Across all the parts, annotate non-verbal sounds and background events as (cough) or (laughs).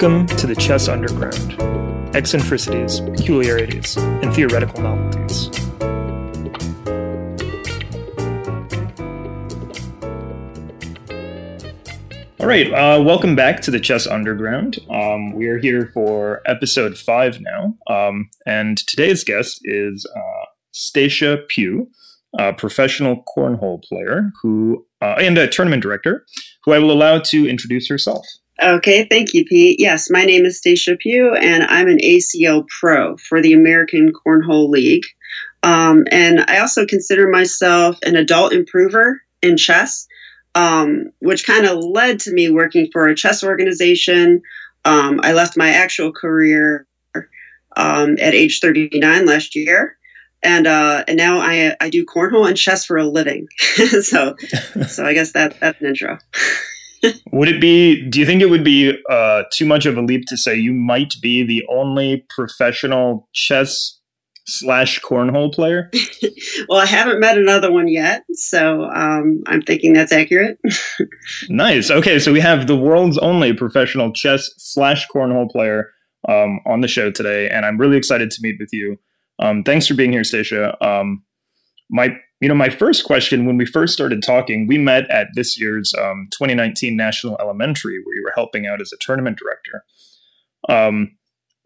Welcome to the Chess Underground eccentricities, peculiarities, and theoretical novelties. All right, uh, welcome back to the Chess Underground. Um, we are here for episode five now, um, and today's guest is uh, Stacia Pugh, a professional cornhole player who uh, and a tournament director, who I will allow to introduce herself. Okay, thank you, Pete. Yes, my name is Stacia Pugh, and I'm an ACL pro for the American Cornhole League. Um, and I also consider myself an adult improver in chess um, which kind of led to me working for a chess organization. Um, I left my actual career um, at age 39 last year. And uh, and now I I do cornhole and chess for a living, (laughs) so (laughs) so I guess that that's an intro. (laughs) would it be? Do you think it would be uh, too much of a leap to say you might be the only professional chess slash cornhole player? (laughs) well, I haven't met another one yet, so um, I'm thinking that's accurate. (laughs) nice. Okay, so we have the world's only professional chess slash cornhole player um, on the show today, and I'm really excited to meet with you. Um, thanks for being here, Stacia. Um, my, you know, my first question when we first started talking, we met at this year's um, 2019 National Elementary, where you were helping out as a tournament director. Um,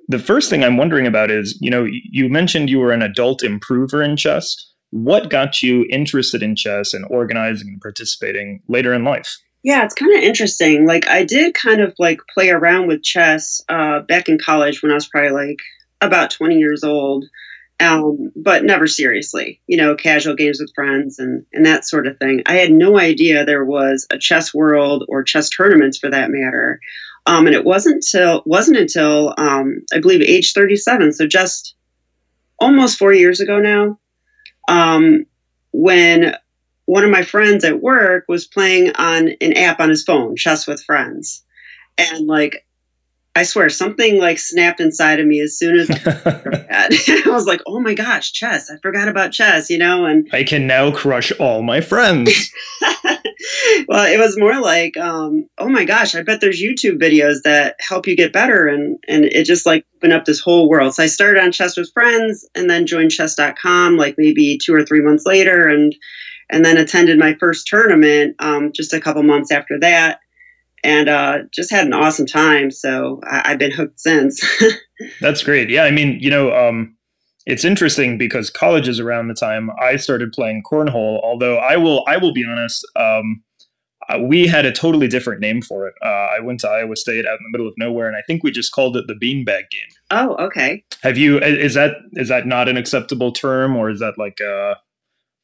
the first thing I'm wondering about is, you know, you mentioned you were an adult improver in chess. What got you interested in chess and organizing and participating later in life? Yeah, it's kind of interesting. Like I did kind of like play around with chess uh, back in college when I was probably like about 20 years old, um, but never seriously. You know, casual games with friends and and that sort of thing. I had no idea there was a chess world or chess tournaments for that matter. Um, and it wasn't till wasn't until um, I believe age 37, so just almost four years ago now, um, when one of my friends at work was playing on an app on his phone, Chess with Friends, and like I swear something like snapped inside of me as soon as I, (laughs) (laughs) I was like, "Oh my gosh, chess! I forgot about chess," you know. And I can now crush all my friends. (laughs) well, it was more like, um, oh my gosh, I bet there's YouTube videos that help you get better. And, and it just like opened up this whole world. So I started on Chess with Friends and then joined chess.com like maybe two or three months later. And, and then attended my first tournament um, just a couple months after that. And uh, just had an awesome time. So I, have been hooked since. (laughs) That's great. Yeah. I mean, you know, um, it's interesting because college is around the time I started playing cornhole. Although I will, I will be honest, um, uh, we had a totally different name for it. Uh, I went to Iowa State out in the middle of nowhere, and I think we just called it the beanbag game. Oh, okay. Have you? Is that is that not an acceptable term, or is that like a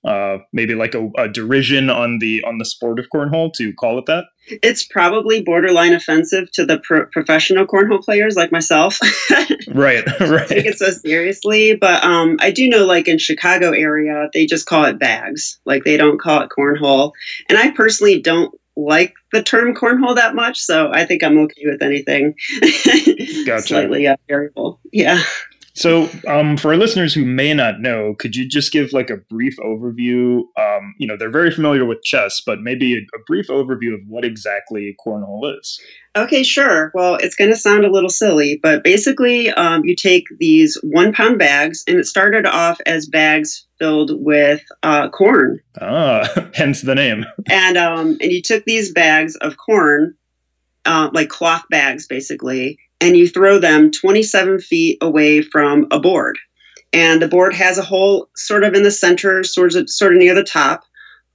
uh, maybe like a, a, derision on the on the sport of cornhole to call it that? It's probably borderline offensive to the pro- professional cornhole players like myself. (laughs) right, (laughs) right. Take it so seriously, but um, I do know, like in Chicago area, they just call it bags. Like they don't call it cornhole, and I personally don't like the term cornhole that much, so I think I'm okay with anything. (laughs) gotcha. Slightly uh, variable, yeah. So, um, for our listeners who may not know, could you just give like a brief overview? Um, you know, they're very familiar with chess, but maybe a, a brief overview of what exactly cornhole is. Okay, sure. Well, it's going to sound a little silly, but basically, um, you take these one pound bags, and it started off as bags filled with uh, corn. Ah, (laughs) hence the name. and um, and you took these bags of corn, uh, like cloth bags, basically, and you throw them 27 feet away from a board. And the board has a hole sort of in the center, sort of, sort of near the top.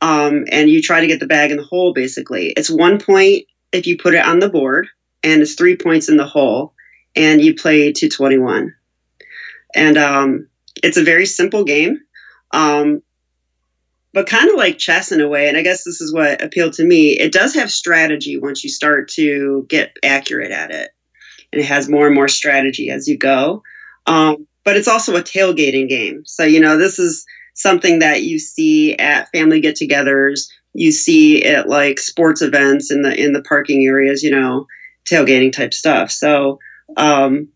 Um, and you try to get the bag in the hole basically. It's one point if you put it on the board, and it's three points in the hole, and you play to 21. And um, it's a very simple game, um, but kind of like chess in a way. And I guess this is what appealed to me. It does have strategy once you start to get accurate at it it has more and more strategy as you go. Um, but it's also a tailgating game. So, you know, this is something that you see at family get togethers, you see at like sports events in the in the parking areas, you know, tailgating type stuff. So um,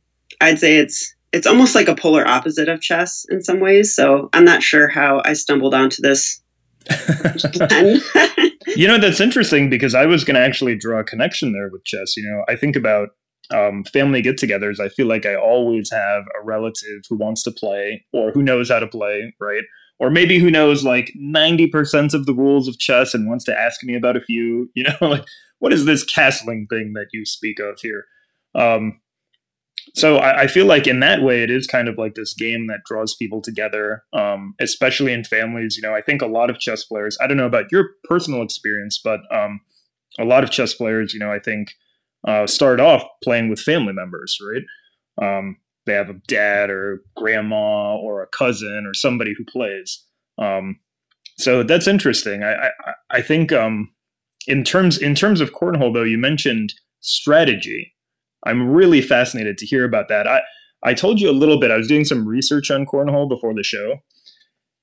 I'd say it's it's almost like a polar opposite of chess in some ways. So I'm not sure how I stumbled onto this. (laughs) (laughs) you know, that's interesting because I was going to actually draw a connection there with chess. You know, I think about um, family get-togethers, I feel like I always have a relative who wants to play or who knows how to play, right? Or maybe who knows like ninety percent of the rules of chess and wants to ask me about a few. You know, (laughs) like what is this castling thing that you speak of here? Um, so I, I, feel like in that way it is kind of like this game that draws people together um, especially in families you know i think a lot of chess players i don't know about your personal experience but um, a lot of chess players you know i think uh, start off playing with family members right? Um, they have a dad or grandma or a cousin or somebody who plays. Um, so that's interesting. I, I, I think um, in terms in terms of cornhole though you mentioned strategy. I'm really fascinated to hear about that. I, I told you a little bit. I was doing some research on cornhole before the show,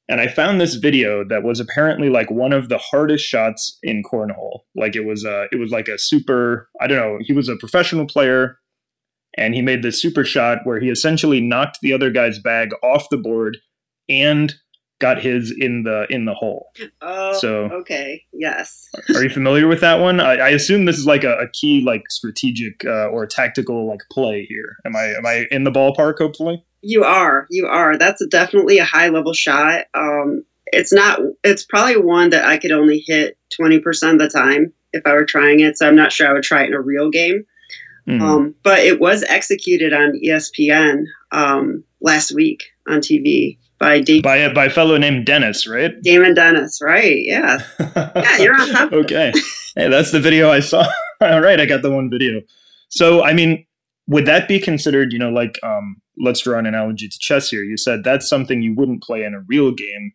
and I found this video that was apparently like one of the hardest shots in cornhole. Like it was a, it was like a super. I don't know. He was a professional player, and he made this super shot where he essentially knocked the other guy's bag off the board and got his in the in the hole. Oh, so okay, yes. are you familiar with that one? I, I assume this is like a, a key like strategic uh, or tactical like play here. Am I am I in the ballpark? Hopefully, you are. You are. That's definitely a high level shot. Um, it's not. It's probably one that I could only hit twenty percent of the time if I were trying it. So I'm not sure I would try it in a real game. Mm-hmm. Um, but it was executed on ESPN um, last week on TV by by a, by a fellow named Dennis, right? Damon Dennis, right? Yeah, (laughs) yeah, you're on top. okay, hey, that's the video I saw. (laughs) All right, I got the one video. So, I mean, would that be considered? You know, like um, let's draw an analogy to chess here. You said that's something you wouldn't play in a real game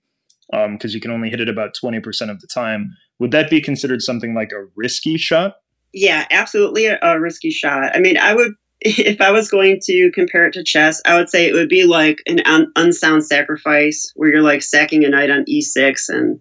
because um, you can only hit it about twenty percent of the time. Would that be considered something like a risky shot? Yeah, absolutely a, a risky shot. I mean, I would (laughs) if I was going to compare it to chess, I would say it would be like an un- unsound sacrifice where you're like sacking a knight on e6 and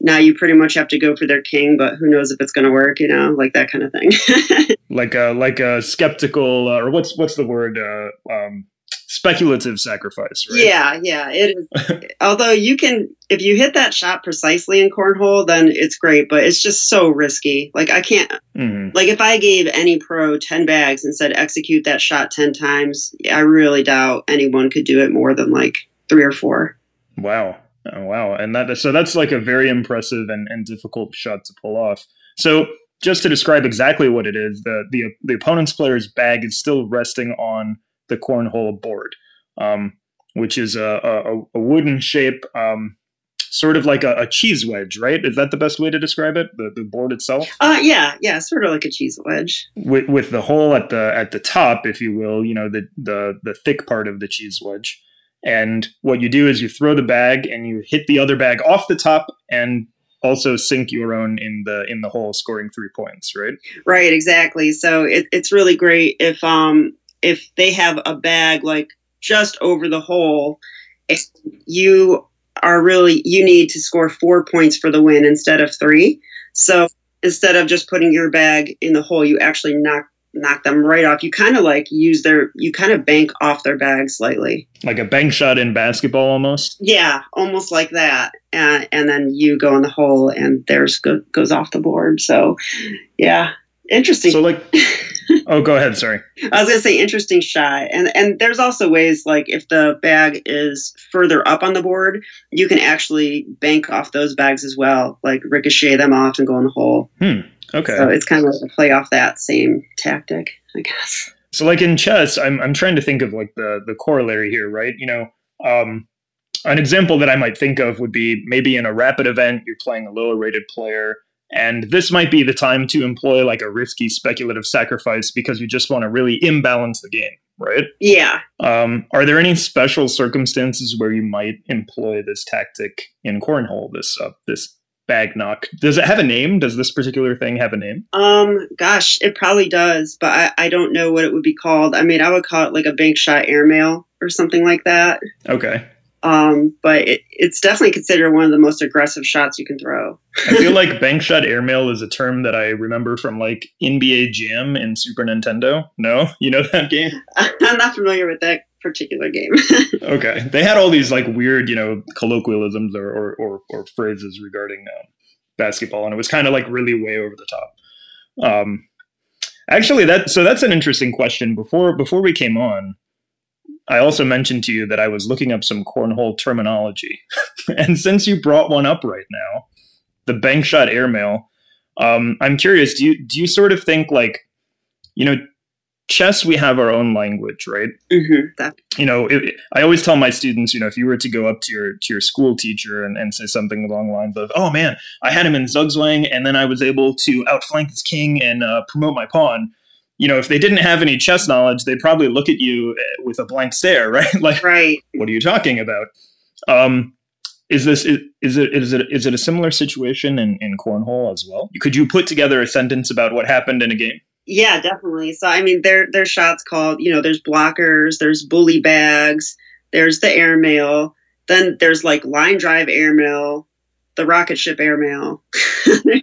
now you pretty much have to go for their king, but who knows if it's going to work, you know, like that kind of thing. (laughs) like a like a skeptical uh, or what's what's the word uh, um, speculative sacrifice, right? Yeah, yeah. It is. (laughs) Although you can, if you hit that shot precisely in cornhole, then it's great. But it's just so risky. Like I can't. Mm-hmm. Like if I gave any pro ten bags and said execute that shot ten times, I really doubt anyone could do it more than like three or four. Wow. Oh, wow. And that so that's like a very impressive and, and difficult shot to pull off. So just to describe exactly what it is, the the the opponent's player's bag is still resting on the cornhole board, um, which is a, a, a wooden shape, um, sort of like a, a, cheese wedge, right? Is that the best way to describe it? The, the board itself? Uh, yeah, yeah, sort of like a cheese wedge. With, with the hole at the at the top, if you will, you know, the, the the thick part of the cheese wedge. And what you do is you throw the bag and you hit the other bag off the top and also sink your own in the in the hole scoring three points right right exactly so it, it's really great if um if they have a bag like just over the hole, you are really you need to score four points for the win instead of three. So instead of just putting your bag in the hole, you actually knock knock them right off. You kind of like use their you kind of bank off their bag slightly, like a bank shot in basketball almost. Yeah, almost like that. And and then you go in the hole and theirs go, goes off the board. So yeah, interesting. So like (laughs) oh, go ahead. Sorry. I was going to say interesting shot, and and there's also ways like if the bag is further up on the board, you can actually bank off those bags as well, like ricochet them off and go in the hole. Hmm. Okay. So it's kind of like a play off that same tactic, I guess. So like in chess, I'm I'm trying to think of like the the corollary here, right? You know, um, an example that I might think of would be maybe in a rapid event, you're playing a lower rated player and this might be the time to employ like a risky speculative sacrifice because you just want to really imbalance the game, right? Yeah. Um, are there any special circumstances where you might employ this tactic in cornhole? This uh, this bag knock. Does it have a name? Does this particular thing have a name? Um, gosh, it probably does, but I, I don't know what it would be called. I mean, I would call it like a bank shot airmail or something like that. Okay. Um, but it, it's definitely considered one of the most aggressive shots you can throw. I feel like bank shot airmail is a term that I remember from like NBA Jam in Super Nintendo. No, you know that game? (laughs) I'm not familiar with that particular game. (laughs) okay, they had all these like weird, you know, colloquialisms or or, or, or phrases regarding uh, basketball, and it was kind of like really way over the top. Um, Actually, that so that's an interesting question. Before before we came on, I also mentioned to you that I was looking up some cornhole terminology, (laughs) and since you brought one up right now, the bank shot airmail, um, I'm curious. Do you do you sort of think like, you know, chess we have our own language right mm-hmm. you know it, i always tell my students you know if you were to go up to your to your school teacher and, and say something along the lines of oh man i had him in zugzwang and then i was able to outflank this king and uh, promote my pawn you know if they didn't have any chess knowledge they'd probably look at you eh, with a blank stare (laughs) right? Like right. what are you talking about? Um is this is, is it is it is it a similar situation in, in cornhole as well? Could you put together a sentence about what happened in a game? Yeah, definitely. So I mean, there there's shots called you know there's blockers, there's bully bags, there's the airmail, then there's like line drive airmail, the rocket ship airmail. (laughs)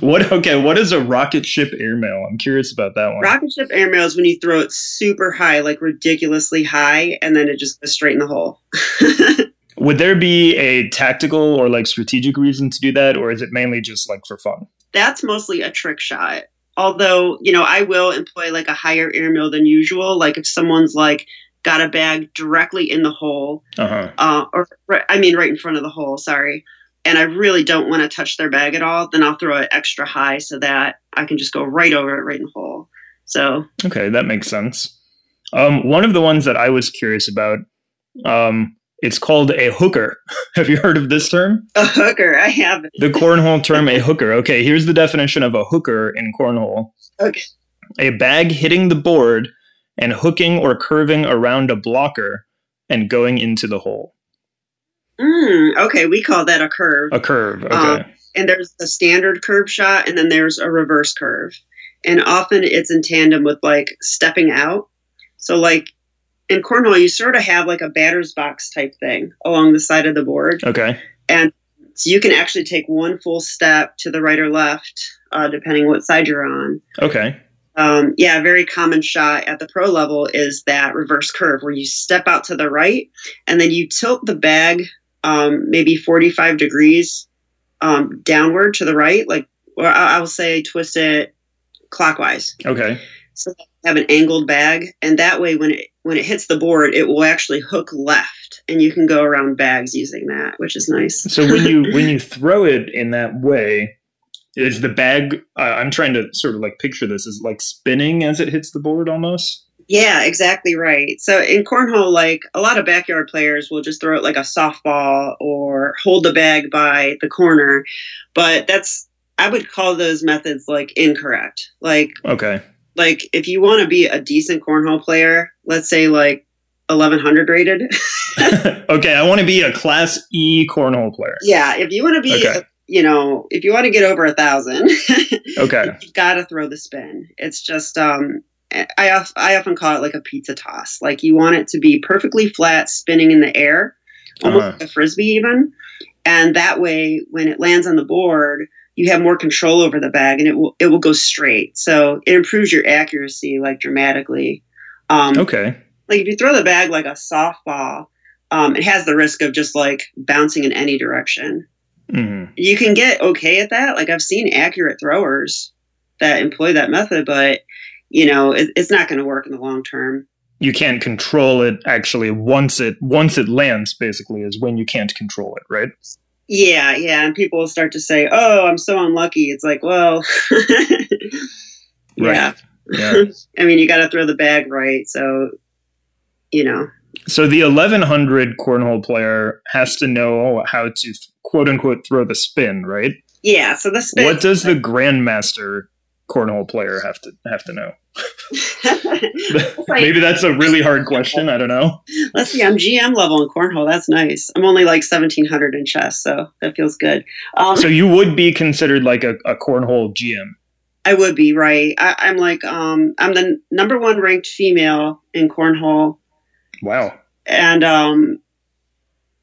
what okay what is a rocket ship airmail? I'm curious about that one. Rocket ship airmail is when you throw it super high like ridiculously high and then it just goes straight in the hole. (laughs) Would there be a tactical or like strategic reason to do that or is it mainly just like for fun? That's mostly a trick shot. Although you know i will employ like a higher airmail than usual. Like if someone's like got a bag directly in the hole uh-huh. uh, or i mean right in front of the hole sorry and i really don't want to touch their bag at all then i'll throw it extra high so that i can just go right over it right in the hole so okay that makes sense um, one of the ones that i was curious about um, it's called a hooker. (laughs) have you heard of this term? A hooker, I haven't. The cornhole term, a hooker. Okay, here's the definition of a hooker in cornhole. Okay. A bag hitting the board and hooking or curving around a blocker and going into the hole. Mm, okay, we call that a curve. A curve, okay. Um, and there's a standard curve shot, and then there's a reverse curve. And often it's in tandem with like stepping out. So, like, in cornhole, you sort of have like a batter's box type thing along the side of the board. Okay. And so you can actually take one full step to the right or left, uh, depending what side you're on. Okay. Um, yeah, a very common shot at the pro level is that reverse curve where you step out to the right and then you tilt the bag um, maybe 45 degrees um, downward to the right, like, or I will say twist it clockwise. Okay. So have an angled bag, and that way when it when it hits the board, it will actually hook left, and you can go around bags using that, which is nice. So when you when you (laughs) throw it in that way, is the bag? Uh, I'm trying to sort of like picture this is like spinning as it hits the board almost. Yeah, exactly right. So in cornhole, like a lot of backyard players will just throw it like a softball or hold the bag by the corner, but that's I would call those methods like incorrect. Like okay, like if you want to be a decent cornhole player, let's say like 1100 rated. (laughs) (laughs) okay, I want to be a class E cornhole player. Yeah, if you want to be, okay. a, you know, if you want to get over a thousand, (laughs) okay, you've got to throw the spin. It's just, um, I I often call it like a pizza toss. Like you want it to be perfectly flat, spinning in the air, almost uh-huh. like a frisbee even, and that way when it lands on the board you have more control over the bag and it will it will go straight. So it improves your accuracy like dramatically. Um, okay. Like if you throw the bag like a softball, um, it has the risk of just like bouncing in any direction. Mm-hmm. You can get okay at that. Like I've seen accurate throwers that employ that method, but you know it, it's not going to work in the long term. You can't control it actually once it once it lands. Basically, is when you can't control it, right? Yeah, yeah, and people will start to say, "Oh, I'm so unlucky." It's like, well, (laughs) yeah. yeah. (laughs) I mean, you got to throw the bag right, so you know. So the 1100 cornhole player has to know how to quote unquote throw the spin, right? Yeah. So the spin. What does the (laughs) grandmaster cornhole player have to have to know? (laughs) Maybe that's a really hard question. I don't know. Let's see. I'm GM level in cornhole. That's nice. I'm only like 1700 in chess, so that feels good. Um, so you would be considered like a, a cornhole GM. I would be right. I, am like um, I'm the number one ranked female in cornhole. Wow. And um,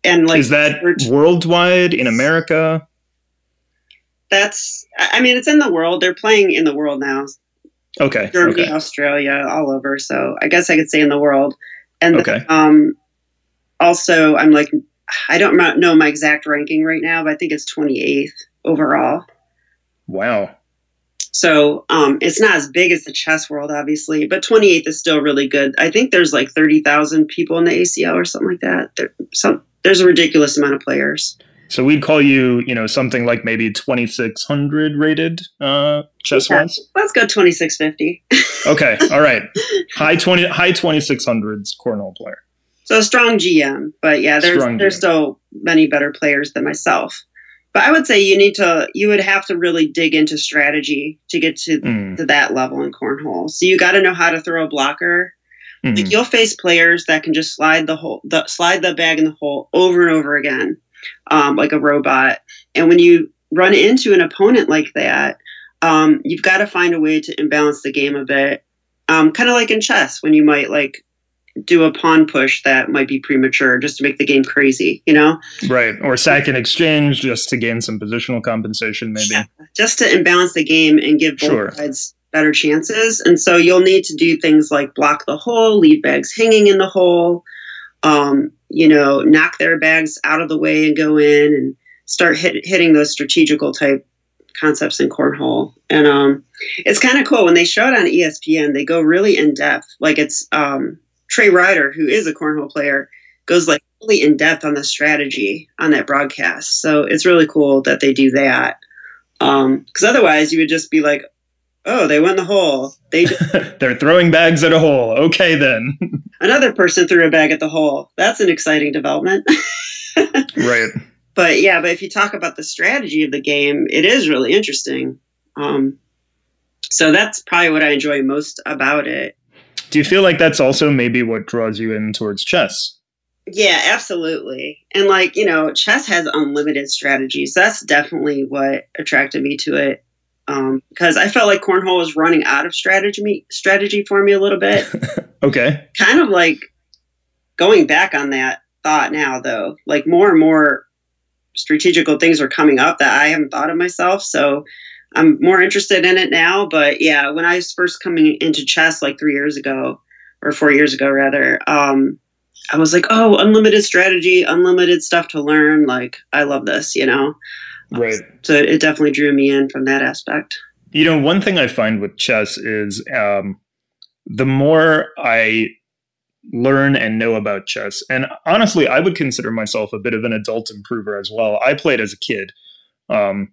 and like is that worldwide in America? That's. I mean, it's in the world. They're playing in the world now. Okay. Germany, okay. Australia, all over. So I guess I could say in the world. And okay. um, also, I'm like, I don't know my exact ranking right now, but I think it's 28th overall. Wow. So um, it's not as big as the chess world, obviously, but 28th is still really good. I think there's like 30,000 people in the ACL or something like that. There, some, there's a ridiculous amount of players. So we'd call you, you know, something like maybe 2600 rated uh, chess Yeah, wise. let's go 2650. (laughs) Okay, all right. High 20 high 2600s cornhole player. So a strong GM, but yeah, there's Strong there's GM. still many better players than myself. But I would say you need to you would have to really dig into strategy to get to, Mm, to that level in cornhole. So you got to know how to throw a blocker. mhm. Like you'll face players that can just slide the hole, the, slide the bag in the hole over and over again, um, like a robot. And when you run into an opponent like that, um, you've got to find a way to imbalance the game a bit. Um, kind of like in chess, when you might like do a pawn push that might be premature just to make the game crazy, you know, Right. Or sack in exchange just to gain some positional compensation, maybe. Yeah. just to imbalance the game and give both Sure. sides better chances. And so you'll need to do things like block the hole, leave bags hanging in the hole, um, you know, knock their bags out of the way and go in and start hit, hitting those strategical type concepts in cornhole. And um, it's kind of cool when they show it on ESPN. They go really in depth. Like it's um, Trey Ryder, who is a cornhole player, goes like really in depth on the strategy on that broadcast. So it's really cool that they do that. Because otherwise, you would just be like, "Oh, they won the hole. They (laughs) They're throwing bags at a hole. Okay, then. (laughs) another person threw a bag at the hole. That's an exciting development." (laughs) right. but yeah, but if you talk about the strategy of the game, it is really interesting. Um, so that's probably what I enjoy most about it. Do you feel like that's also maybe what draws you in towards chess? Yeah, absolutely. And like, you know, chess has unlimited strategies. That's definitely what attracted me to it. Um, because I felt like cornhole was running out of strategy strategy for me a little bit. (laughs) Okay. kind of like going back on that thought now though. Like more and more strategical things are coming up that I haven't thought of myself. So I'm more interested in it now. But yeah, when I was first coming into chess like three years ago, or four years ago rather, um, I was like, oh, unlimited strategy, unlimited stuff to learn. Like, I love this, you know? Right. So it definitely drew me in from that aspect. You know, one thing I find with chess is um, the more I learn and know about chess, and honestly, I would consider myself a bit of an adult improver as well. I played as a kid, um,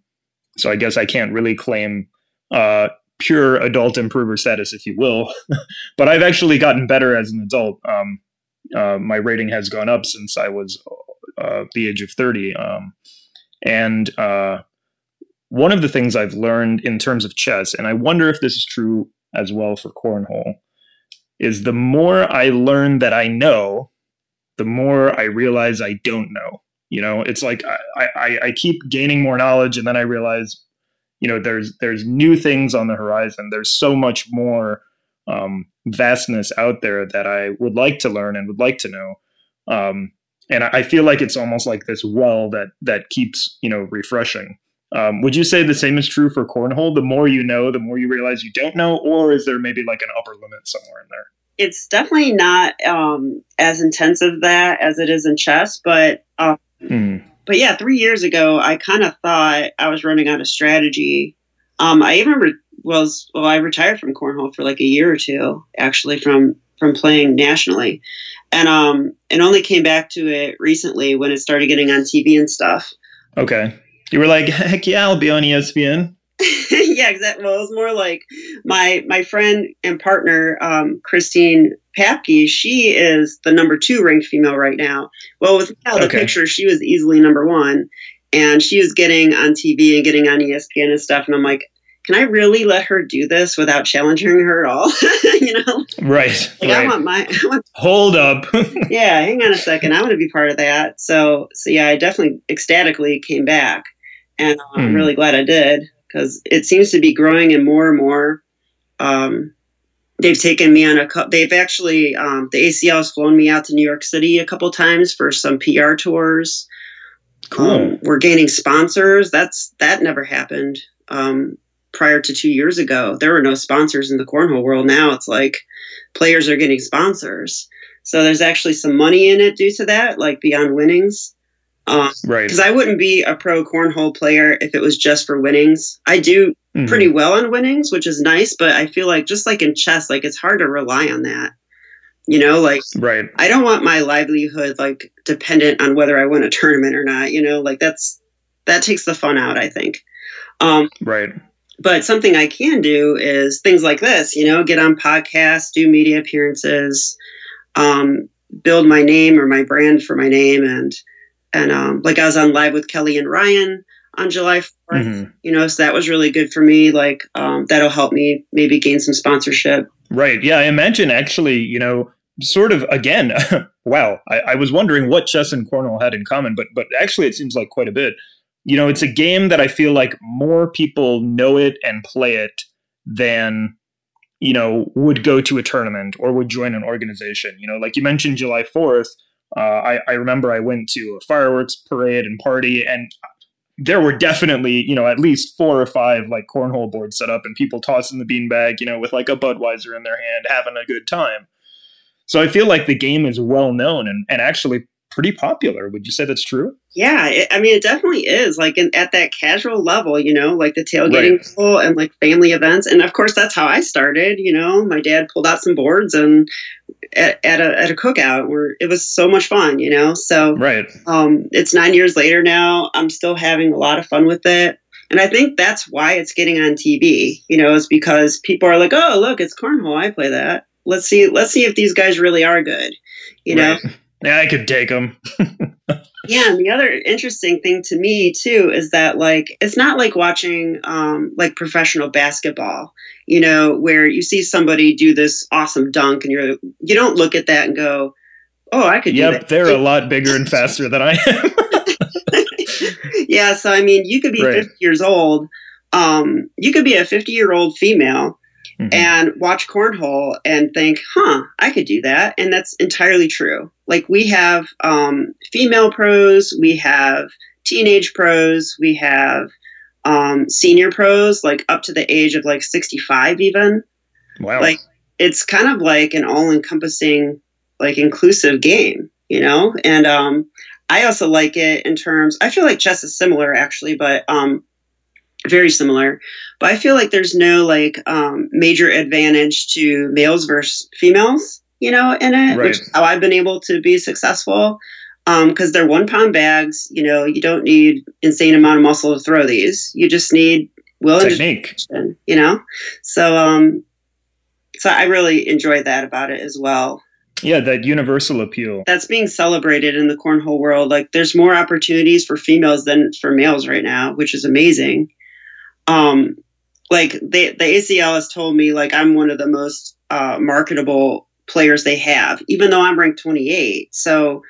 so I guess I can't really claim uh, pure adult improver status, if you will. (laughs) but I've actually gotten better as an adult. Um, uh, my rating has gone up since I was uh, the age of 30. Um, and uh, one of the things I've learned in terms of chess, and I wonder if this is true as well for cornhole, is the more I learn that I know, the more I realize I don't know. You know, it's like I, I, I keep gaining more knowledge, and then I realize, you know, there's there's new things on the horizon. There's so much more um, vastness out there that I would like to learn and would like to know. Um, and I I feel like it's almost like this well that that keeps you know refreshing. Um, would you say the same is true for cornhole? The more you know, the more you realize you don't know, or is there maybe like an upper limit somewhere in there? It's definitely not um, as intensive that as it is in chess, but um, Hmm. but yeah, three years ago, I kind of thought I was running out of strategy. Um, I even re- was well, I retired from cornhole for like a year or two, actually from from playing nationally, and um, and only came back to it recently when it started getting on TV and stuff. Okay, you were like, heck yeah, I'll be on ESPN. (laughs) (laughs) yeah, exactly. Well, it was more like my my friend and partner, um, Christine Papke. She is the number two ranked female right now. Well, with now the Okay. picture, she was easily number one, and she was getting on TV and getting on ESPN and stuff. And I'm like, can I really let her do this without challenging her at all? (laughs) you know, Right, like I want my, (laughs) I want, Hold up. yeah. Hang on a second, I want to be part of that. So, so yeah, I definitely ecstatically came back, and I'm Hmm. really glad I did because it seems to be growing and more and more. Um, they've taken me on a couple. They've actually um, the ACL has flown me out to New York City a couple times for some PR tours. cool. Um, we're gaining sponsors. That's that never happened um, prior to two years ago. There were no sponsors in the cornhole world. Now it's like players are getting sponsors. So there's actually some money in it due to that, like beyond winnings. Um, right. Because I wouldn't be a pro cornhole player if it was just for winnings. I do Mhm. pretty well on winnings, which is nice, but I feel like just like in chess, like it's hard to rely on that. You know, like Right. I don't want my livelihood like dependent on whether I win a tournament or not. You know, like that's that takes the fun out. I think. Um, Right. but something I can do is things like this. You know, get on podcasts, do media appearances, um, build my name or my brand for my name, and and um, like I was on live with Kelly and Ryan on July 4th. Mhm. You know, so that was really good for me. Like um, that'll help me maybe gain some sponsorship. Right. Yeah. I imagine actually, you know, sort of again, (laughs) wow. I, I was wondering what chess and cornhole had in common, but but actually it seems like quite a bit. You know, it's a game that I feel like more people know it and play it than you know would go to a tournament or would join an organization. You know, like you mentioned July Fourth. Uh, I, I remember I went to a fireworks parade and party, and there were definitely you know at least four or five like cornhole boards set up and people tossing the beanbag you know with like a budweiser in their hand having a good time. So i feel like the game is well known and, and actually pretty popular. Would you say that's true Yeah, it, I mean, it definitely is like in, at that casual level, you know, like the tailgating Right. pool and like family events. And of course, that's how I started. You know, my dad pulled out some boards and at, at a at a cookout where it was so much fun. You know, so right um, it's nine years later now. I'm still having a lot of fun with it. And I think that's why it's getting on TV, you know, is because people are like, oh, look, it's cornhole. I play that. Let's see, let's see if these guys really are good, you know? Right. yeah i could take them (laughs) Yeah, and the other interesting thing to me too is that like it's not like watching um like professional basketball, you know, where you see somebody do this awesome dunk and you're you don't look at that and go, "Oh, I could do yep they're a lot bigger and faster than i am (laughs) yeah, so I mean, you could be Right. 50 years old. Um, you could be a 50 year old female Mhm. and watch cornhole and think, huh, I could do that. And that's entirely true. Like we have um, female pros, we have teenage pros, we have um, senior pros, like up to the age of like 65 even. wow Like it's kind of like an all encompassing, like inclusive game, you know? And um, I also like it in terms, I feel like chess is similar actually, but um, very similar. But I feel like there's no like um, major advantage to males versus females, you know, in it, which is how I've been able to be successful. Because they're one pound bags, you know, you don't need insane amount of muscle to throw these. You just need will and technique you know. So, um, so I really enjoy that about it as well. yeah that universal appeal That's being celebrated in the cornhole world. Like, there's more opportunities for females than for males right now, which is amazing. Um, like they, the ACL has told me, like I'm one of the most uh, marketable players they have, even though I'm ranked 28. So,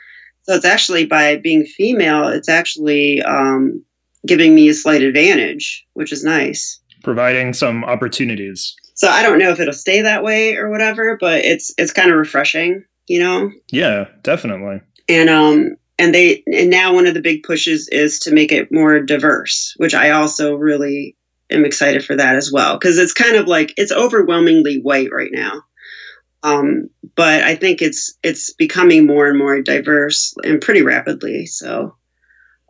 so it's actually by being female, it's actually um, giving me a slight advantage, which is nice. providing some opportunities So I don't know if it'll stay that way or whatever, but it's it's kind of refreshing, you know. yeah definitely And um and they and now one of the big pushes is to make it more diverse, which I also really am excited for that as well because it's kind of like it's overwhelmingly white right now. Um, but I think it's it's becoming more and more diverse and pretty rapidly. So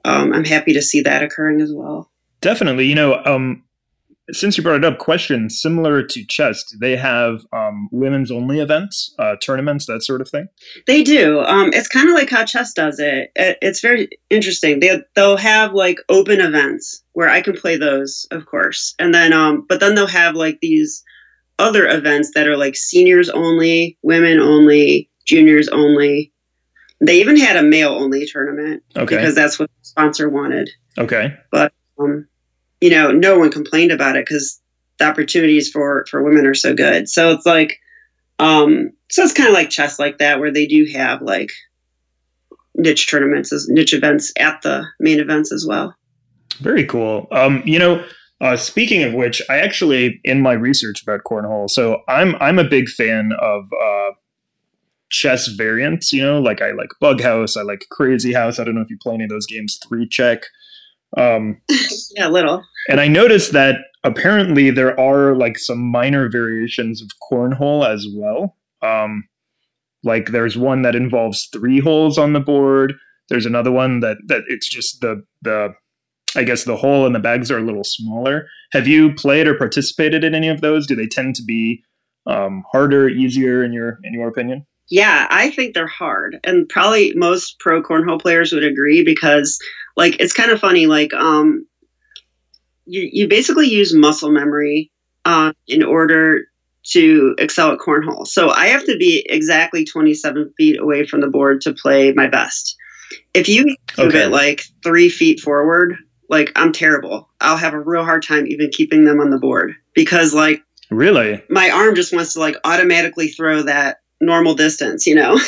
um, I'm happy to see that occurring as well. Definitely. You know, um, since you brought it up, question similar to chess, do they have um, women's only events, uh, tournaments, that sort of thing? They do. Um, it's kind of like how chess does it. it it's very interesting. They they'll have like open events where I can play those, of course, and then um, but then they'll have like these other events that are like seniors only, women only, juniors only. They even had a male only tournament Okay. because that's what the sponsor wanted. okay. But, um, you know, no one complained about it because the opportunities for for women are so good. So it's like, um, so it's kind of like chess, like that, where they do have like niche tournaments, as niche events at the main events as well. Very cool. Um, you know, uh, speaking of which, I actually in my research about cornhole, so I'm I'm a big fan of uh, chess variants. You know, like I like Bughouse, I like Crazyhouse. I don't know if you play any of those games. Three check. Um, (laughs) Yeah, a little. and I noticed that apparently there are like some minor variations of cornhole as well. Um, like there's one that involves three holes on the board. There's another one that that it's just the the I guess the hole and the bags are a little smaller. Have you played or participated in any of those? Do they tend to be um, harder, easier in your in your opinion? Yeah, I think they're hard, and probably most pro cornhole players would agree because, like, it's kind of funny. Like, um, you you basically use muscle memory uh, in order to excel at cornhole. So I have to be exactly 27 feet away from the board to play my best. If you move okay. it like three feet forward, like I'm terrible. I'll have a real hard time even keeping them on the board because like really my arm just wants to like automatically throw that normal distance, you know.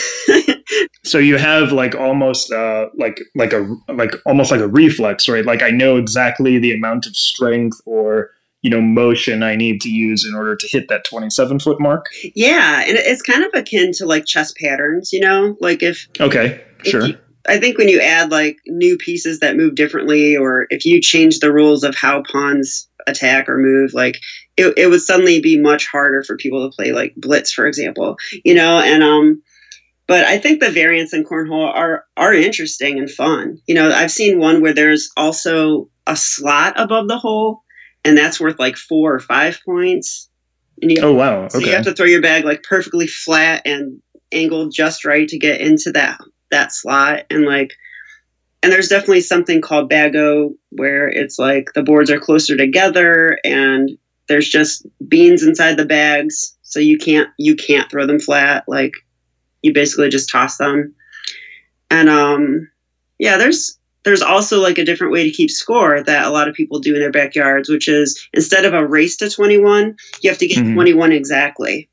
(laughs) so you have like almost uh like like a like almost like a reflex, right? Like I know exactly the amount of strength or you know motion I need to use in order to hit that 27 foot mark. Yeah, and it's kind of akin to like chess patterns, you know, like if okay, if sure. You, I think when you add like new pieces that move differently, or if you change the rules of how pawns attack or move, like it, it would suddenly be much harder for people to play like blitz, for example, you know, and um but I think the variants in cornhole are are interesting and fun. You know, I've seen one where there's also a slot above the hole, and that's worth like four or five points. And you, oh wow! Okay. So you have to throw your bag like perfectly flat and angled just right to get into that that slot and like and there's definitely something called Baggo where it's like the boards are closer together and there's just beans inside the bags so you can't you can't throw them flat like you basically just toss them. And um yeah there's there's also like a different way to keep score that a lot of people do in their backyards which is instead of a race to 21 you have to get mm-hmm. 21 exactly.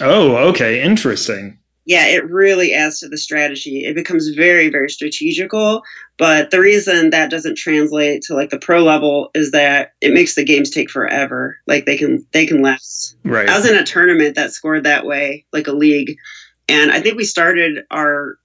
Oh okay interesting yeah, it really adds to the strategy. It becomes very, very strategical. But the reason that doesn't translate to like the pro level is that it makes the games take forever. Like they can they can last. Right. I was in a tournament that scored that way, like a league, and I think we started our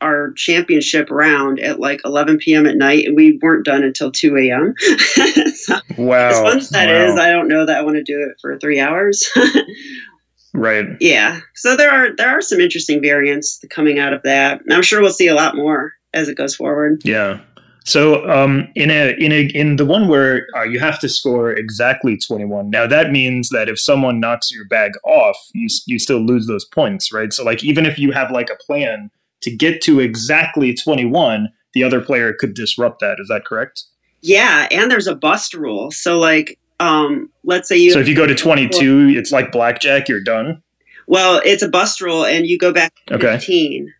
our championship round at like 11 p.m. at night, and we weren't done until 2 a.m. (laughs) so, wow. As fun as that wow. is, I don't know that I want to do it for three hours. (laughs) Right. Yeah. So there are there are some interesting variants coming out of that. And I'm sure we'll see a lot more as it goes forward. Yeah. So um, in a in a in the one where uh, you have to score exactly 21. Now that means that if someone knocks your bag off, you you still lose those points, right? So like even if you have like a plan to get to exactly 21, the other player could disrupt that. Is that correct? Yeah, and there's a bust rule. So like um, let's say you. So if you go to 22, it's like blackjack, you're done? Well, it's a bust rule, and you go back to okay. 15.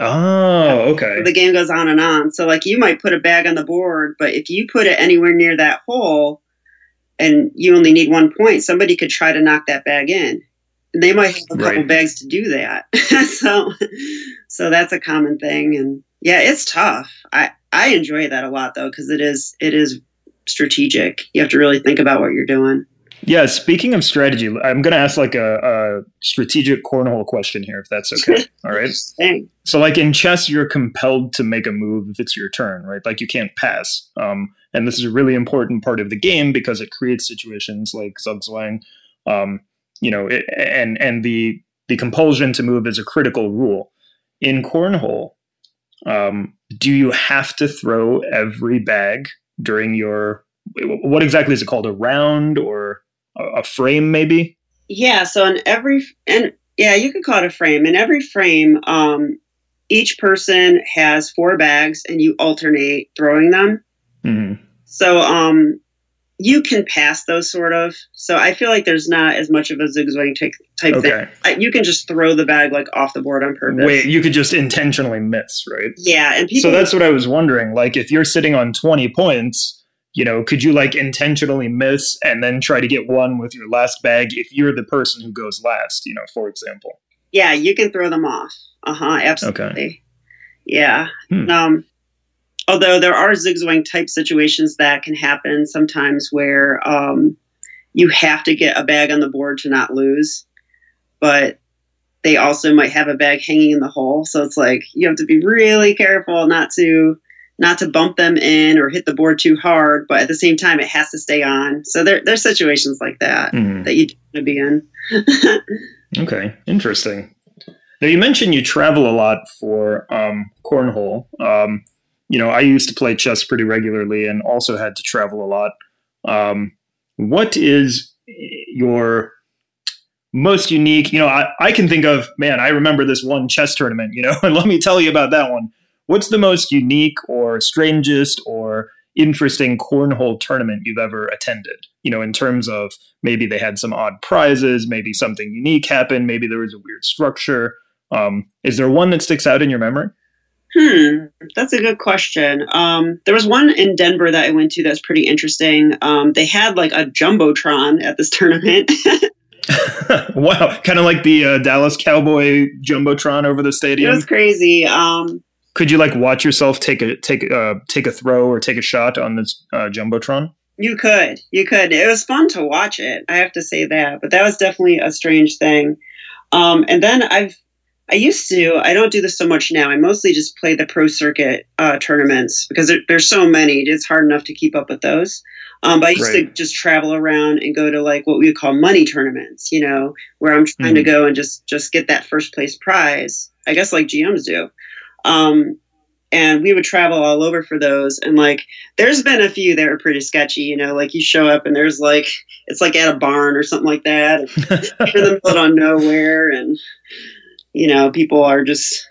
Oh, okay. So the game goes on and on. So, like, you might put a bag on the board, but if you put it anywhere near that hole and you only need one point, somebody could try to knock that bag in. And they might have a couple right. bags to do that. (laughs) so, so that's a common thing. And yeah, it's tough. I, I enjoy that a lot though, because it is, it is strategic. You have to really think about what you're doing. Yeah, speaking of strategy, I'm going to ask like a, a, strategic cornhole question here, if that's okay. (laughs) All right. so, like in chess, you're compelled to make a move if it's your turn, right? Like you can't pass. Um, and this is a really important part of the game because it creates situations like Zugzwang. Um, you know, it, and and the the compulsion to move is a critical rule in cornhole. Um, do you have to throw every bag during your what exactly is it called? A round or a frame maybe? Yeah so in every and yeah you could call it a frame. In every frame um, each person has four bags and you alternate throwing them. Mm-hmm. so um, you can pass those sort of so i feel like there's not as much of a zugzwang type, type okay. thing you can just throw the bag like off the board on purpose wait you could just intentionally miss right yeah and people so that's what i was wondering like if you're sitting on 20 points you know, could you like intentionally miss and then try to get one with your last bag if you're the person who goes last, you know, for example? Yeah, you can throw them off. Uh huh. Absolutely. Okay. Yeah. Hmm. Um, although there are zugzwang type situations that can happen sometimes where um, you have to get a bag on the board to not lose, but they also might have a bag hanging in the hole. So it's like you have to be really careful not to not to bump them in or hit the board too hard, but at the same time, it has to stay on. So there, there's situations like that mm-hmm. that you want to be in. (laughs) okay, interesting. Now you mentioned you travel a lot for um, cornhole. Um, you know, I used to play chess pretty regularly and also had to travel a lot. Um, what is your most unique? You know, I, I can think of, man, I remember this one chess tournament, you know, (laughs) and let me tell you about that one. What's the most unique or strangest or interesting cornhole tournament you've ever attended? You know, in terms of maybe they had some odd prizes, maybe something unique happened, maybe there was a weird structure. Um, is there one that sticks out in your memory? Hmm, that's a good question. Um, there was one in Denver that I went to that's pretty interesting. Um, they had like a jumbotron at this (laughs) tournament. (laughs) wow, kind of like the uh, Dallas Cowboy jumbotron over the stadium. It was crazy. Um, Could you like watch yourself take a take uh, take a throw or take a shot on this uh, jumbotron? You could, you could. It was fun to watch it. I have to say that, but that was definitely a strange thing. Um, and then I've I used to. I don't do this so much now. I mostly just play the pro circuit uh, tournaments because there, there's so many. It's hard enough to keep up with those. Um, but I used right. to just travel around and go to like what we would call money tournaments. You know, where I'm trying mm-hmm. to go and just just get that first place prize. I guess like GMs do. Um, and we would travel all over for those. And like, there's been a few that were pretty sketchy. You know, like you show up and there's like it's like at a barn or something like that. (laughs) in the middle of nowhere and you know, people are just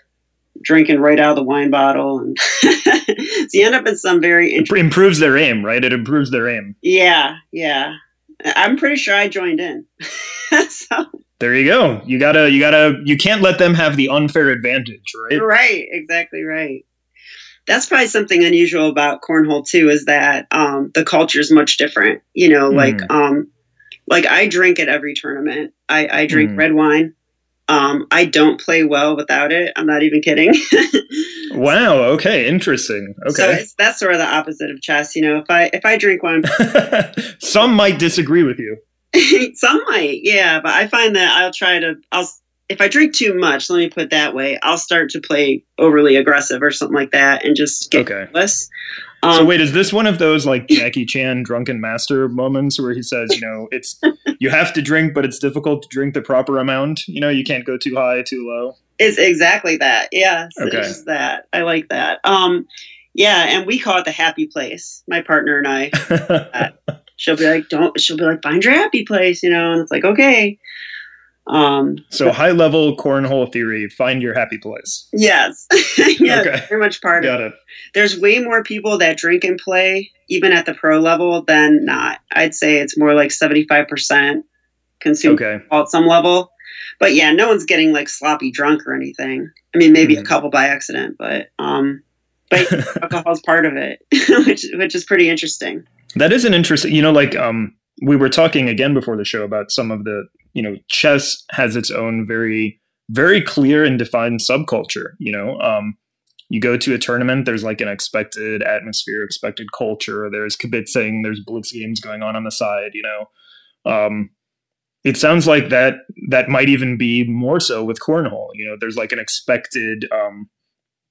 drinking right out of the wine bottle and (laughs) so you end up in some very it improves their aim right? It improves their aim. Yeah yeah. I'm pretty sure i joined in. (laughs) So there you go. You gotta you gotta you can't let them have the unfair advantage right? Right exactly right. That's probably something unusual about cornhole too is that um, the culture is much different you know mm. like um like i drink at every tournament. I i drink mm. red wine um, I don't play well without it. I'm not even kidding. (laughs) wow. Okay. Interesting. Okay. So it's, that's sort of the opposite of chess. You know, if I if I drink one, (laughs) some might disagree with you. (laughs) some might, yeah. But I find that I'll try to. I'll if I drink too much. Let me put it that way. I'll start to play overly aggressive or something like that, and just get okay. careless. Um, so wait, is this one of those like (laughs) Jackie Chan drunken master moments where he says, you know, it's you have to drink, but it's difficult to drink the proper amount. You know, you can't go too high, too low. It's exactly that. Yeah, okay. it's that. I like that. Um, yeah, and we call it the happy place. My partner and I. (laughs) she'll be like, "Don't." She'll be like, "Find your happy place," you know, and it's like, okay. Um, so but, high level cornhole theory, find your happy place. Yes, (laughs) yeah, okay. very much part Got of it. it. There's way more people that drink and play, even at the pro level, than not. I'd say it's more like 75% consume okay. at some level. But yeah, no one's getting like sloppy drunk or anything. I mean, maybe mm-hmm. a couple by accident, but um, but (laughs) alcohol is part of it, (laughs) which which is pretty interesting. That is an interesting, you know, like um, we were talking again before the show about some of the you know, chess has its own very, very clear and defined subculture. You know, um, you go to a tournament, there's like an expected atmosphere, expected culture. There's kibitzing, there's blitz games going on on the side. You know, um, it sounds like that that might even be more so with cornhole. You know, there's like an expected um,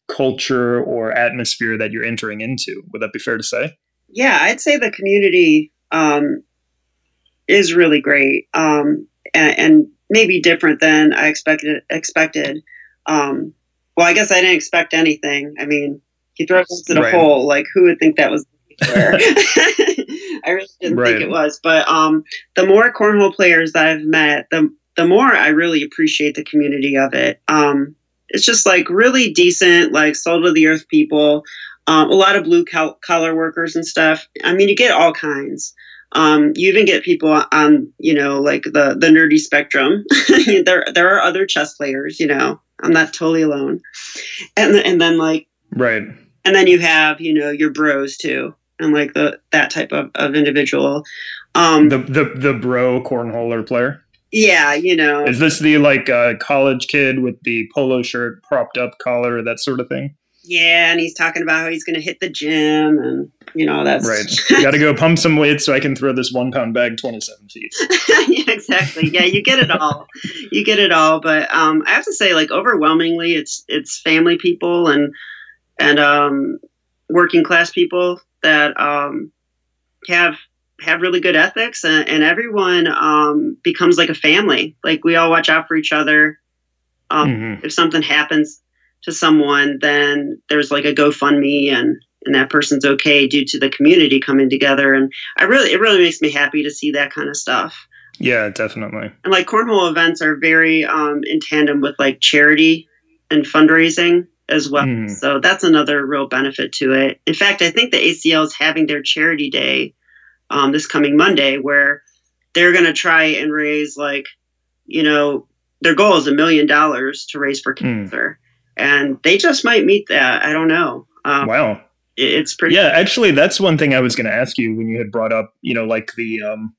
culture or atmosphere that you're entering into. Would that be fair to say? Yeah, I'd say the community um, is really great. Um, and, and maybe different than I expected. Expected. Um, well, I guess I didn't expect anything. I mean, he throws us in a hole. Like, who would think that was? (laughs) (laughs) I really didn't right. think it was. But um, the more cornhole players that I've met, the the more I really appreciate the community of it. Um, it's just like really decent, like soul of the earth people. Um, a lot of blue collar workers and stuff. I mean, you get all kinds. Um, you even get people on, you know, like the the nerdy spectrum. (laughs) there there are other chess players, you know. I'm not totally alone. And and then like right. And then you have, you know, your bros too, and like the that type of, of individual. Um, the the the bro cornholer player. Yeah, you know. Is this the like uh, college kid with the polo shirt, propped up collar, that sort of thing? Yeah, and he's talking about how he's going to hit the gym, and you know that's right. (laughs) Got to go pump some weights so I can throw this one pound bag twenty seven feet. (laughs) yeah, exactly. Yeah, you get it all. you get it all. But um, I have to say, like overwhelmingly, it's it's family people and and um, working class people that um, have have really good ethics, and, and everyone um, becomes like a family. Like we all watch out for each other Um, mm-hmm. If something happens to someone, then there's like a GoFundMe and and that person's okay due to the community coming together. And I really, it really makes me happy to see that kind of stuff. Yeah, definitely. And like cornhole events are very um, in tandem with like charity and fundraising as well. Mm. So that's another real benefit to it. In fact, I think the ACL is having their charity day um, this coming Monday where they're going to try and raise like, you know, their goal is a million dollars to raise for hmm. cancer. Mm. And they just might meet that. I don't know. Um, wow. It's pretty. Yeah, actually, that's one thing I was going to ask you when you had brought up, you know, like the um,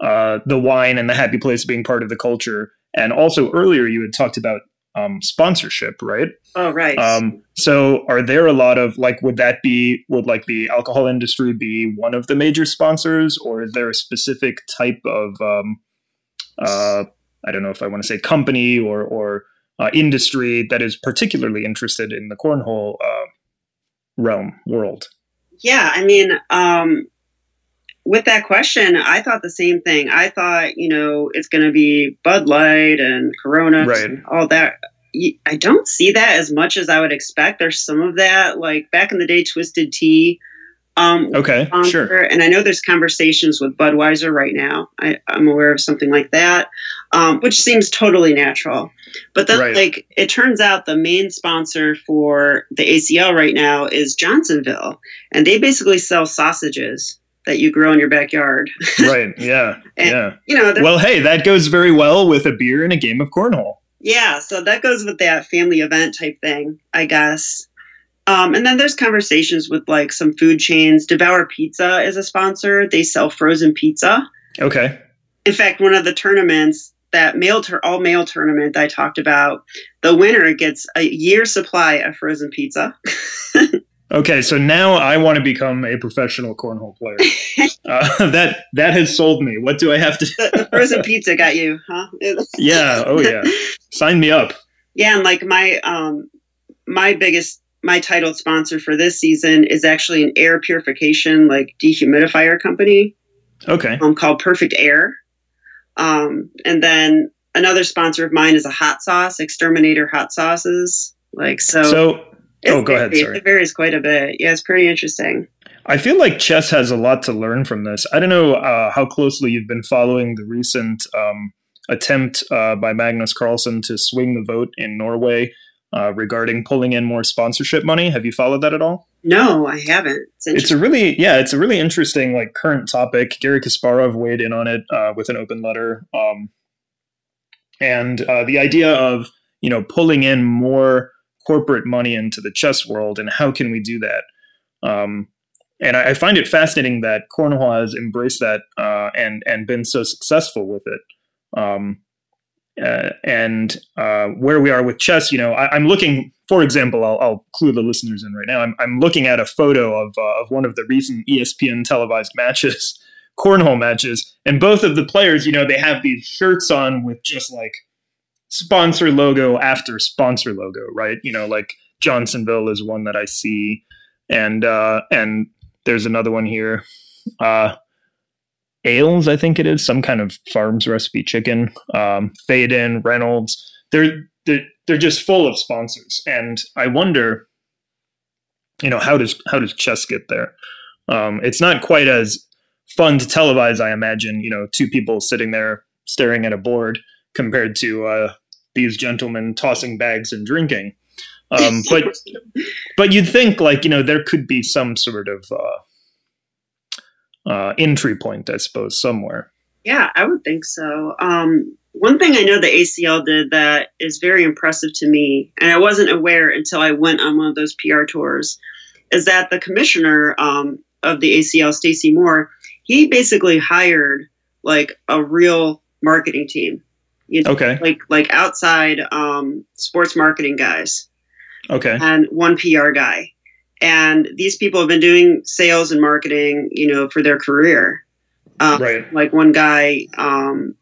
uh, the wine and the happy place being part of the culture. And also earlier, you had talked about um, sponsorship, right? Oh, right. Um, so, are there a lot of like, would that be, would like the alcohol industry be one of the major sponsors, or is there a specific type of, um, uh, I don't know if I want to say company or or uh, industry that is particularly interested in the cornhole uh, realm world? Yeah, I mean, um, with that question, I thought the same thing. I thought, you know, it's going to be Bud Light and Corona, right. and all that. I don't see that as much as I would expect. There's some of that, like back in the day, Twisted Tea. Um, okay, sure. And I know there's conversations with Budweiser right now. I, am aware of something like that, um, which seems totally natural. But then, right. like, it turns out the main sponsor for the ACL right now is Johnsonville, and they basically sell sausages that you grow in your backyard. (laughs) right. Yeah. and, yeah. You know. Well, hey, that goes very well with a beer and a game of cornhole. Yeah. So that goes with that family event type thing, I guess. Um, and then there's conversations with like some food chains. Devour Pizza is a sponsor. They sell frozen pizza. Okay. In fact, one of the tournaments that male tur- all male tournament that I talked about, the winner gets a year supply of frozen pizza. (laughs) Okay, so now I want to become a professional cornhole player. (laughs) uh, (laughs) that that has sold me. What do I have to? the, the frozen pizza got you, huh? yeah. Oh yeah. Sign me up. Yeah, and like my um my biggest my titled sponsor for this season is actually an air purification like dehumidifier company. Okay. Um, called Perfect Air. Um, and then another sponsor of mine is a hot sauce, Exterminator Hot Sauces. Like so. So oh, go ahead. Sorry. It varies quite a bit. Yeah, it's pretty interesting. I feel like chess has a lot to learn from this. I don't know uh, how closely you've been following the recent um, attempt uh, by Magnus Carlsen to swing the vote in Norway uh, regarding pulling in more sponsorship money. Have you followed that at all? No, I haven't. It's, it's, a really, yeah, it's a really interesting like current topic. Garry Kasparov weighed in on it uh, with an open letter, um, and uh, the idea of you know pulling in more corporate money into the chess world, and how can we do that? Um, and I, I, find it fascinating that Cornhole has embraced that uh, and and been so successful with it. Um, uh, and uh, where we are with chess, you know, I, am looking, for example, I'll, I'll, clue the listeners in right now. I'm, I'm looking at a photo of, uh, of one of the recent ESPN televised matches, (laughs) cornhole matches, and both of the players, you know, they have these shirts on with just like sponsor logo after sponsor logo, right? You know, like Johnsonville is one that I see, and uh, and there's another one here. Ales, I think it is some kind of farms recipe chicken. Um, Faden, Reynolds, they're they're they're just full of sponsors, and I wonder, you know, how does how does chess get there? Um, it's not quite as fun to televise, I imagine. You know, two people sitting there staring at a board compared to uh, these gentlemen tossing bags and drinking. Um, but (laughs) but you'd think like you know there could be some sort of uh, uh, entry point, I suppose, somewhere. Yeah, I would think so. Um, one thing I know the ACL did that is very impressive to me, and I wasn't aware until I went on one of those PR tours, is that the commissioner um, of the ACL, Stacy Moore, he basically hired like a real marketing team. You know, okay. Like like outside um, sports marketing guys. Okay. And one PR guy. And these people have been doing sales and marketing, you know, for their career. Um, right. Like one guy um,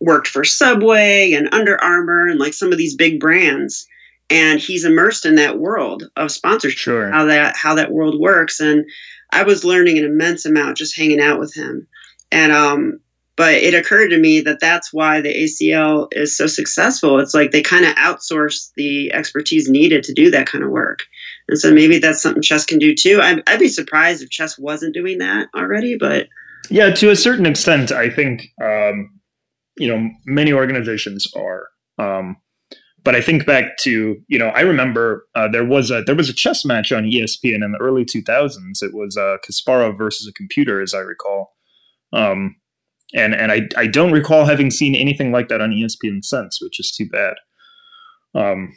worked for Subway and Under Armour and like some of these big brands, and he's immersed in that world of sponsorship. Sure. How that how that world works, and I was learning an immense amount just hanging out with him. And um, but it occurred to me that that's why the ACL is so successful. It's like they kind of outsource the expertise needed to do that kind of work. And so maybe that's something chess can do too. I'd, I'd be surprised if chess wasn't doing that already, but. Yeah, to a certain extent, I think, um, you know, many organizations are. Um, but I think back to you know I remember uh, there was a there was a chess match on ESPN in the early 2000s. It was uh, Kasparov versus a computer, as I recall. Um, and and I I don't recall having seen anything like that on ESPN since, which is too bad. Um,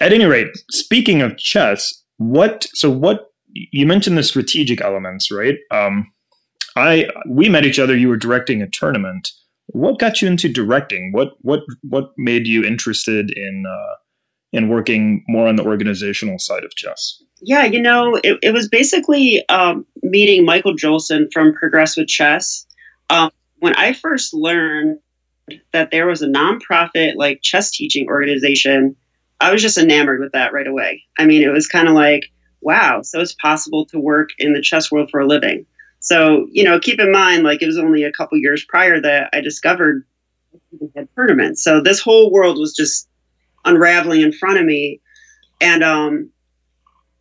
at any rate, speaking of chess, what so what you mentioned the strategic elements, right? Um, I we met each other. You were directing a tournament what got you into directing? What what what made you interested in uh, in working more on the organizational side of chess? Yeah, you know, it, it was basically um, meeting Michael Jolson from Progress with Chess. Um, when I first learned that there was a nonprofit like chess teaching organization, I was just enamored with that right away. I mean, it was kind of like, wow, so it's possible to work in the chess world for a living. So, you know, keep in mind, like it was only a couple years prior that I discovered had tournaments. So this whole world was just unraveling in front of me. And um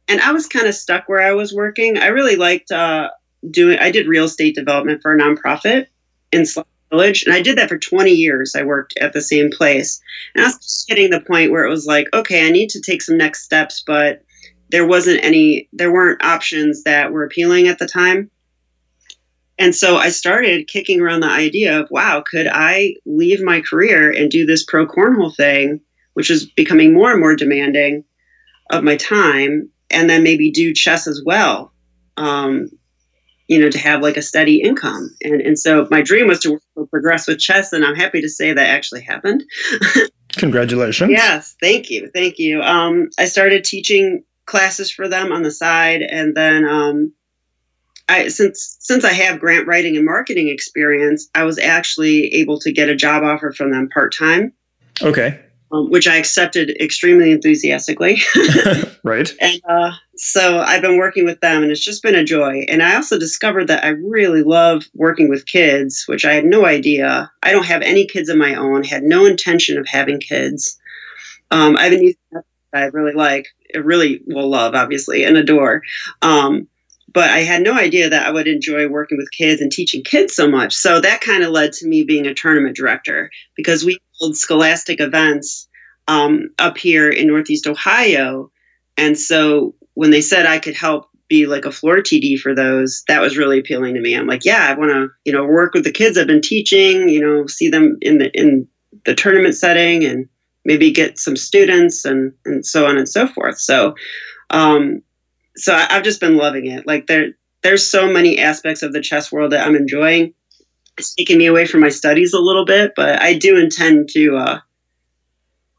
and I was kind of stuck where I was working. I really liked uh doing I did real estate development for a nonprofit in Village. And I did that for 20 years. I worked at the same place. And I was hitting the point where it was like, okay, I need to take some next steps, but there wasn't any there weren't options that were appealing at the time. And so I started kicking around the idea of, wow, could I leave my career and do this pro cornhole thing, which is becoming more and more demanding of my time, and then maybe do chess as well, um, you know, to have like a steady income. And and so my dream was to progress with chess, and I'm happy to say that actually happened. (laughs) Congratulations! yes, thank you, thank you. Um, I started teaching classes for them on the side, and then. Um, I, since since I have grant writing and marketing experience, I was actually able to get a job offer from them part time. Okay. Um, which I accepted extremely enthusiastically. (laughs) right. And uh, so I've been working with them, and it's just been a joy. And I also discovered that I really love working with kids, which I had no idea. I don't have any kids of my own. Had no intention of having kids. Um, I have a niece that I really like, I really will love, obviously, and adore. Um, but I had no idea that I would enjoy working with kids and teaching kids so much. So that kind of led to me being a tournament director because we hold scholastic events um, up here in Northeast Ohio. And so when they said I could help be like a floor TD for those, that was really appealing to me. I'm like, yeah, I want to, you know, work with the kids I've been teaching, you know, see them in the in the tournament setting and maybe get some students and and so on and so forth. So um, so I, have just been loving it. Like there, there's so many aspects of the chess world that I'm enjoying. It's taking me away from my studies a little bit, but I do intend to uh,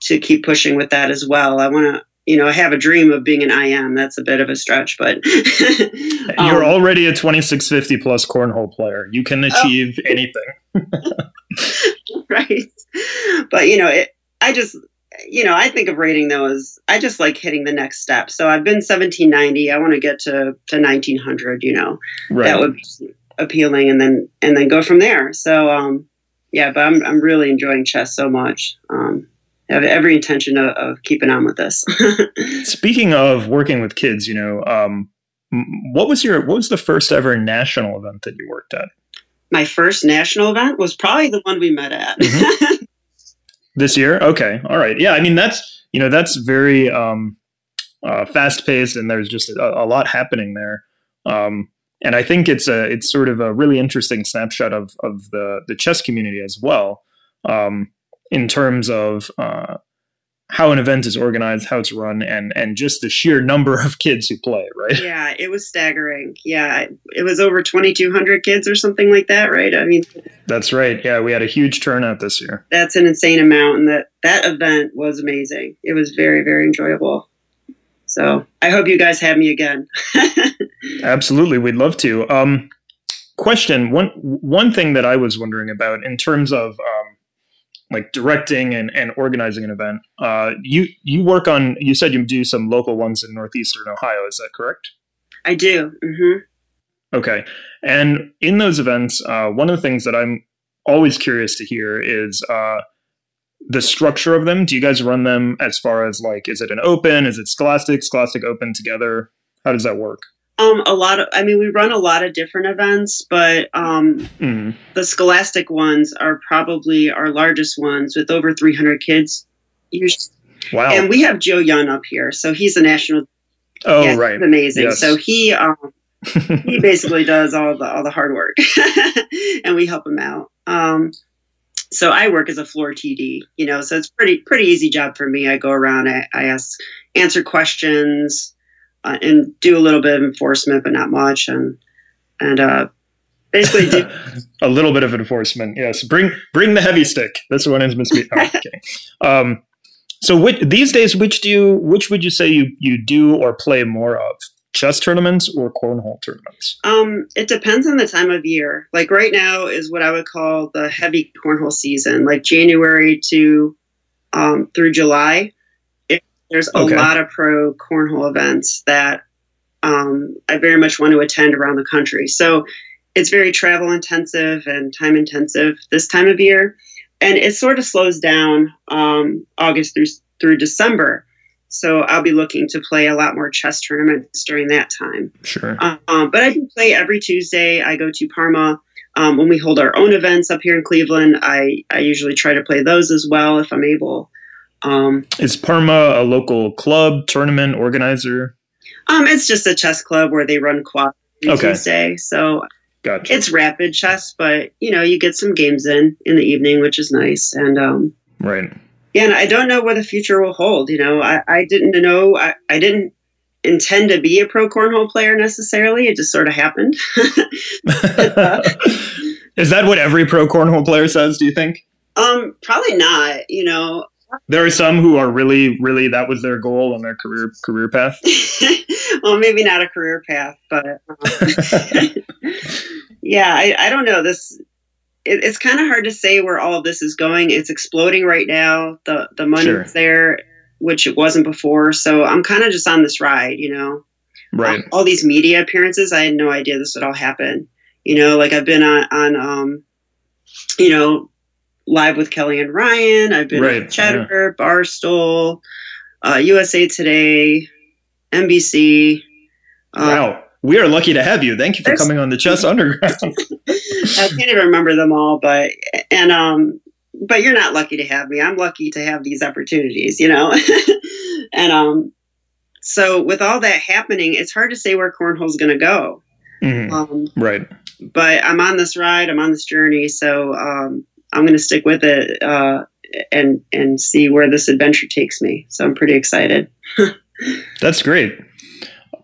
to keep pushing with that as well. I want to, you know, I have a dream of being an IM. That's a bit of a stretch, but (laughs) um, you're already a 2650 plus cornhole player. You can oh. achieve oh. anything. (laughs) (laughs) right. But you know, it, I just you know, I think of rating though as I just like hitting the next step. So I've been 1790. I want to get to to 1900. You know, right. that would be appealing, and then and then go from there. So um, yeah, but I'm I'm really enjoying chess so much. Um, I have every intention of, of keeping on with this. (laughs) Speaking of working with kids, you know, um, what was your what was the first ever national event that you worked at? My first national event was probably the one we met at. Mm-hmm. (laughs) This year? Okay. All right. Yeah. I mean, that's, you know, that's very um, uh, fast paced and there's just a, a lot happening there. Um, and I think it's a, it's sort of a really interesting snapshot of, of the, the chess community as well. Um, in terms of, uh, how an event is organized, how it's run, and and just the sheer number of kids who play, right? Yeah, it was staggering. Yeah, it was over twenty two hundred kids or something like that, right? I mean, that's right. Yeah, we had a huge turnout this year. That's an insane amount, and that that event was amazing. It was very very enjoyable. So I hope you guys have me again. (laughs) Absolutely, we'd love to. Um, question one one thing that I was wondering about in terms of. Um, like directing and, and organizing an event. Uh, you you work on you said you do some local ones in northeastern Ohio. Is that correct? I do. Mm-hmm. Okay, and in those events, uh, one of the things that I'm always curious to hear is uh, the structure of them. Do you guys run them as far as like, is it an open? Is it Scholastic? Scholastic Open together? How does that work? Um, a lot of, I mean, we run a lot of different events, but um, Mm. the Scholastic ones are probably our largest ones with over 300 kids. Wow. And we have Joe Young up here, so he's a national. oh, yeah, right. amazing. Yes. So he um, he (laughs) basically does all the all the hard work, (laughs) and we help him out. Um, so I work as a floor TD, you know, so it's pretty pretty easy job for me. I go around, I, I ask, answer questions, uh, and do a little bit of enforcement, but not much, and and uh, basically do (laughs) a little bit of enforcement. Yes, bring bring the heavy stick. This one is Miss. Oh, okay. Um, so which, these days, which do you which would you say you you do or play more of? Chess tournaments or cornhole tournaments? Um, it depends on the time of year. Like right now is what I would call the heavy cornhole season, like January to um, through July. It, there's a Okay. lot of pro cornhole events that um, I very much want to attend around the country. So it's very travel intensive and time intensive this time of year, and it sort of slows down um, August through through December. So I'll be looking to play a lot more chess tournaments during that time. Sure. Um, but I do play every Tuesday. I go to Parma. Um, when we hold our own events up here in Cleveland, I, I usually try to play those as well if I'm able. Um, Is Parma a local club tournament organizer? um, it's just a chess club where they run quad Okay. Tuesday. So Gotcha. it's rapid chess, but you know, you get some games in in the evening, which is nice. And um, right. Yeah, and I don't know what the future will hold. You know, I, I didn't know, I, I didn't intend to be a pro cornhole player necessarily. It just sort of happened. (laughs) is that what every pro cornhole player says? Do you think? um, probably not. You know, There are some who are really, really that was their goal on their career career path. (laughs) well, maybe not a career path, but um, (laughs) yeah, I, I don't know. This it, it's kind of hard to say where all of this is going. It's exploding right now. The the money's Sure. there, which it wasn't before. So I'm kind of just on this ride, you know. Right. All these media appearances, I had no idea this would all happen. You know, like I've been on on um, you know, live with Kelly and Ryan. I've been Right, Cheddar, Barstool, uh, USA Today, NBC. Uh, wow. We are lucky to have you. Thank you for There's- coming on the Chess Underground. (laughs) I can't even remember them all, but and um, but you're not lucky to have me. I'm lucky to have these opportunities, you know. (laughs) and um, so with all that happening, it's hard to say where cornhole's going to go. Mhm. Um, Right. but I'm on this ride. I'm on this journey, so um, I'm going to stick with it uh, and and see where this adventure takes me. So I'm pretty excited. (laughs) That's great.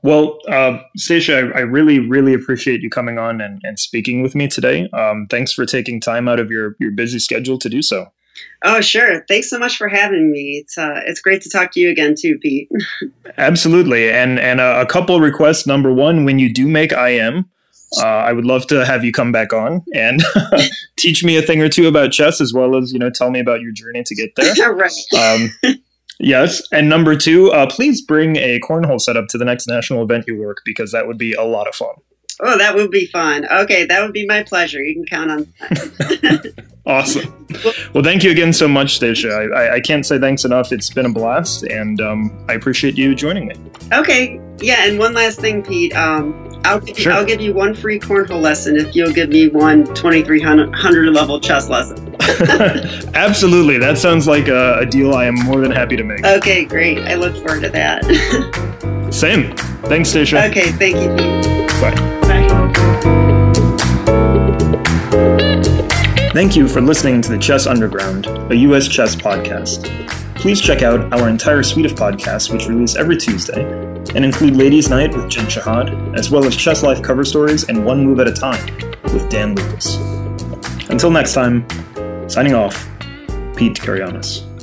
Well, uh, Stacia, I, I really, really appreciate you coming on and, and speaking with me today. Um, thanks for taking time out of your, your busy schedule to do so. Oh, sure. Thanks so much for having me. It's uh, it's great to talk to you again too, Pete. (laughs) Absolutely. And and a, a couple requests. Number one, when you do make IM, uh, I would love to have you come back on and (laughs) teach me a thing or two about chess, as well as you know tell me about your journey to get there. (laughs) right. Um, yes. And number two, uh, please bring a cornhole setup to the next national event you work because that would be a lot of fun. Oh, that would be fun. Okay, that would be my pleasure. You can count on that. (laughs) Awesome. Well, thank you again so much, Stacia. I, I, I can't say thanks enough. It's been a blast, and um, I appreciate you joining me. Okay, yeah, and one last thing, Pete. Um, I'll give, Sure. you, I'll give you one free cornhole lesson if you'll give me one 2300 level chess lesson. (laughs) Absolutely. That sounds like a, a deal I am more than happy to make. Okay, great. I look forward to that. (laughs) Same. Thanks, Stacia. okay, thank you, Pete. Bye. Bye. Thank you for listening to the Chess Underground, a U.S. chess podcast. Please check out our entire suite of podcasts, which release every Tuesday, and include Ladies' Night with Jen Shahade, as well as Chess Life cover stories and One Move at a Time with Dan Lucas. Until next time, signing off, Pete Karagianis.